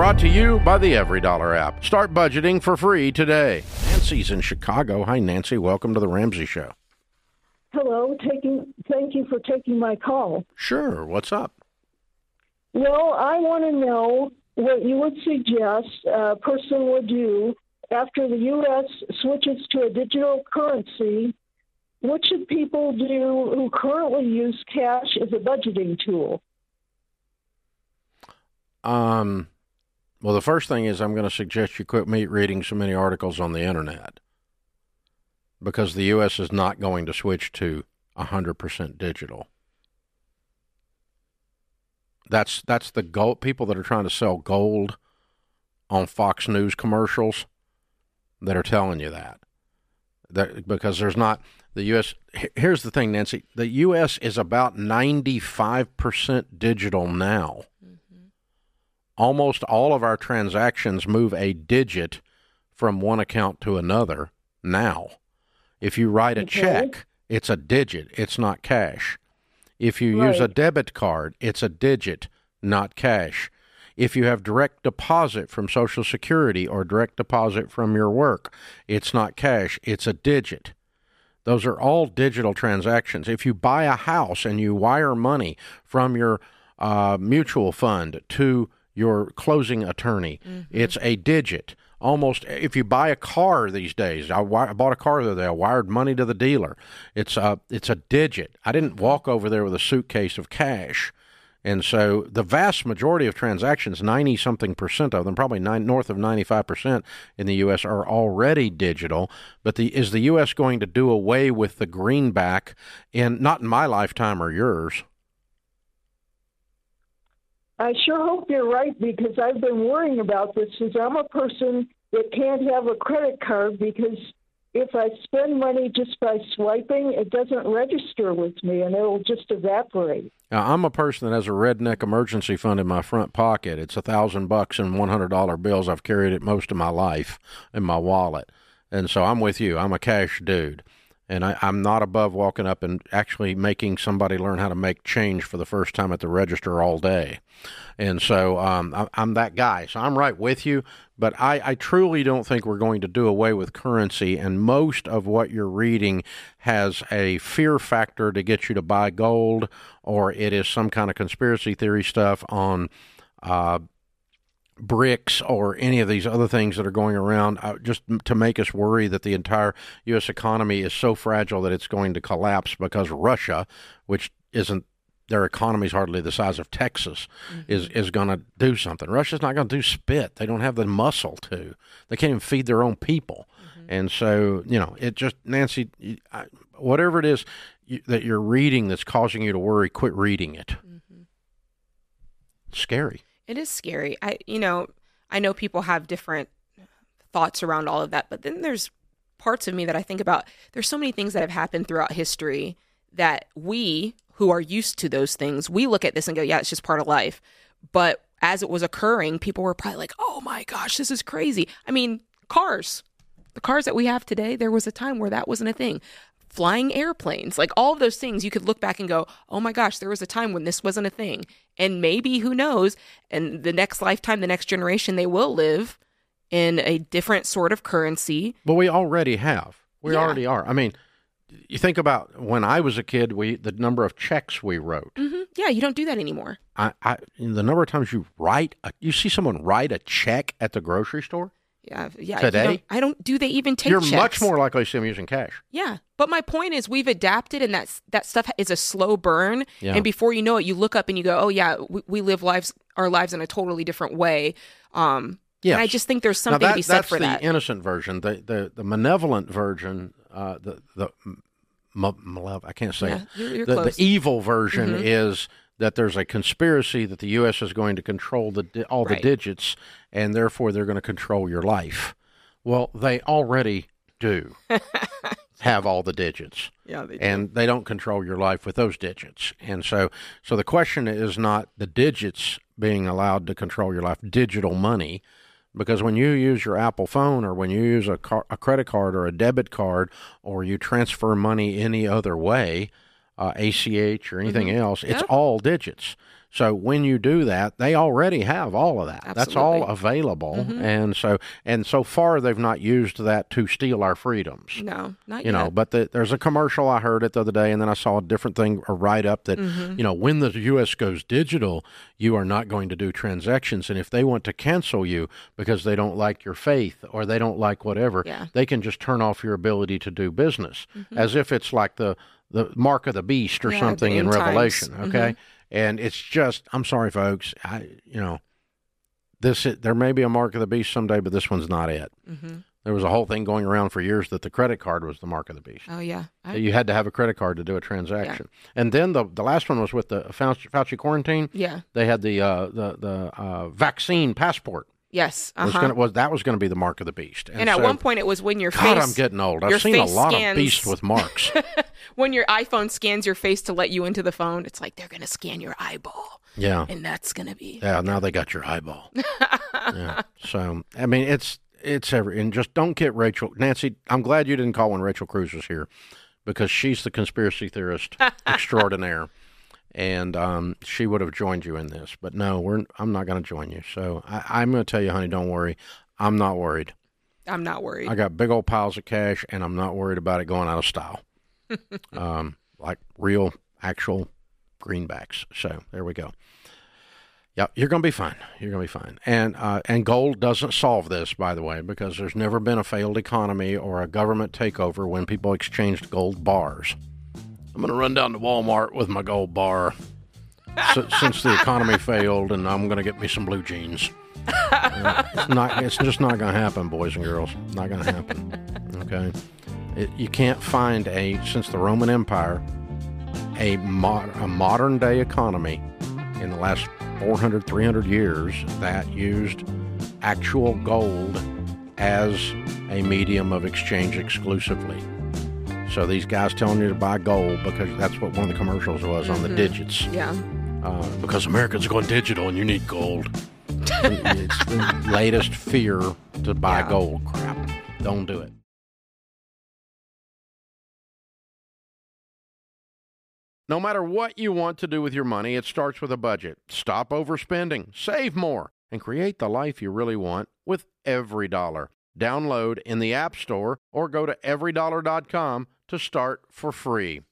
brought to you by the Every Dollar app. Start budgeting for free today. Nancy's in Chicago. Hi, Nancy. Welcome to the Ramsey Show. Hello, taking thank you for taking my call. Sure. What's up? Well, I want to know what you would suggest a person would do after the U.S. switches to a digital currency. What should people do who currently use cash as a budgeting tool? Um, well, the first thing is I'm going to suggest you quit me reading so many articles on the internet because the U.S. is not going to switch to 100% digital. That's that's the gold. People that are trying to sell gold on Fox News commercials that are telling you that. That because there's not the U.S. Here's the thing, Nancy. The U.S. is about 95% digital now. Almost all of our transactions move a digit from one account to another now. If you write a okay. check, it's a digit, it's not cash. If you right. use a debit card, it's a digit, not cash. If you have direct deposit from Social Security or direct deposit from your work, it's not cash, it's a digit. Those are all digital transactions. If you buy a house and you wire money from your uh, mutual fund to your closing attorney, mm-hmm. it's a digit. Almost if you buy a car these days I, I, bought a car the other day. I wired money to the dealer. It's a it's a digit. I didn't walk over there with a suitcase of cash. And so the vast majority of transactions 90 something percent of them probably nine, north of 95 percent in the us are already digital. But the is the us going to do away with the greenback in not in my lifetime or yours I sure hope you're right because I've been worrying about this since I'm a person that can't have a credit card because if I spend money just by swiping, it doesn't register with me and it'll just evaporate. Now, I'm a person that has a redneck emergency fund in my front pocket. It's a thousand bucks and one hundred dollar bills. I've carried it most of my life in my wallet, and so I'm with you. I'm a cash dude and I, am not above walking up and actually making somebody learn how to make change for the first time at the register all day. And so um, I, I'm that guy. So I'm right with you, but I, I truly don't think we're going to do away with currency. And most of what you're reading has a fear factor to get you to buy gold, or it is some kind of conspiracy theory stuff on. Uh, BRICS or any of these other things that are going around uh, just to make us worry that the entire U.S. economy is so fragile that it's going to collapse because Russia, which isn't their economy is hardly the size of Texas, mm-hmm. is is going to do something. Russia's not going to do spit. They don't have the muscle to. They can't even feed their own people. Mm-hmm. And so, you know, it just Nancy, whatever it is that you're reading that's causing you to worry, quit reading it. Mm-hmm. Scary. It is scary. I, you know, I know people have different thoughts around all of that, but then there's parts of me that I think about. There's so many things that have happened throughout history that we, who are used to those things, we look at this and go, yeah, it's just part of life. But as it was occurring, people were probably like, oh my gosh, this is crazy. I mean, cars. The cars that we have today, there was a time where that wasn't a thing flying airplanes, like all of those things, you could look back and go, oh my gosh, there was a time when this wasn't a thing. And maybe, who knows, and the next lifetime, the next generation, they will live in a different sort of currency. But we already have. We yeah. already are. I mean, you think about when I was a kid, we the number of checks we wrote. Mm-hmm. Yeah, you don't do that anymore. I, I the number of times you write, a, you see someone write a check at the grocery store. Yeah, yeah. Today, don't, I don't. Do they even take? You're checks? much more likely to see them using cash. Yeah, but my point is, we've adapted, and that that stuff is a slow burn. Yeah. And before you know it, you look up and you go, "Oh yeah, we, we live lives our lives in a totally different way." Um, yeah, I just think there's something that, to be said for that. That's the innocent version. The the the malevolent version. Uh, the the malevolent. I can't say yeah, You're, you're the, the, evil version mm-hmm. is that there's a conspiracy that the U.S. is going to control the all the right. digits, and therefore they're going to control your life. Well, they already do have all the digits. Yeah, they and they don't control your life with those digits. And so, so the question is not the digits being allowed to control your life, digital money, because when you use your Apple phone or when you use a, car, a credit card or a debit card or you transfer money any other way, uh, ACH or anything mm-hmm. else, it's all digits. So when you do that, they already have all of that. That's all Absolutely. available. Mhm. And so and so far they've not used that to steal our freedoms. No, not You yet. know, but the, there's a commercial I heard it the other day, and then I saw a different thing, a write up that Mm-hmm. you know when the U.S. goes digital, you are not going to do transactions, and if they want to cancel you because they don't like your faith or they don't like whatever, Yeah. they can just turn off your ability to do business, as if it's like the the mark of the beast or Mm-hmm. Yeah, something in end times. Revelation. Mhm. Okay, and it's just I'm sorry, folks. I you know this there may be a mark of the beast someday, but this one's not it. hmm There was a whole thing going around for years that the credit card was the mark of the beast. Oh yeah. I, You had to have a credit card to do a transaction. And then the the last one was with the Fauci, Fauci quarantine. yeah. They had the uh, the the uh, vaccine passport. Yes. Uh Was gonna, was that was going to be the mark of the beast. And at so- one point, it was when your God, face I'm getting old. I've seen a lot scans- of beasts with marks. when your iPhone scans your face to let you into the phone. It's like they're gonna scan your eyeball, yeah, and that's gonna be. yeah. Now they got your eyeball. yeah. So I mean, it's it's every and just don't get Rachel Nancy. I'm glad you didn't call when Rachel Cruze was here because she's the conspiracy theorist extraordinaire. And um, she would have joined you in this, but no, we're. I'm not going to join you. So I, I'm going to tell you, honey, don't worry. I'm not worried. I'm not worried. I got big old piles of cash, and I'm not worried about it going out of style. um, like real, actual greenbacks. So there we go. Yeah, you're going to be fine. You're going to be fine. And uh, and gold doesn't solve this, by the way, because there's never been a failed economy or a government takeover when people exchanged gold bars. I'm going to run down to Walmart with my gold bar s- since the economy failed, and I'm going to get me some blue jeans. It's not. It's just not going to happen, boys and girls. Not going to happen. Okay. It, you can't find a since the Roman Empire a, a modern day economy in the last 400 300 years that used actual gold as a medium of exchange exclusively. So these guys telling you to buy gold because that's what one of the commercials was on the digits yeah. uh, because Americans are going digital and you need gold. it's the latest fear to buy Yeah. gold crap. Don't do it. No matter what you want to do with your money, it starts with a budget. Stop overspending, save more, and create the life you really want with every dollar. Download in the App Store or go to everydollar.com to start for free.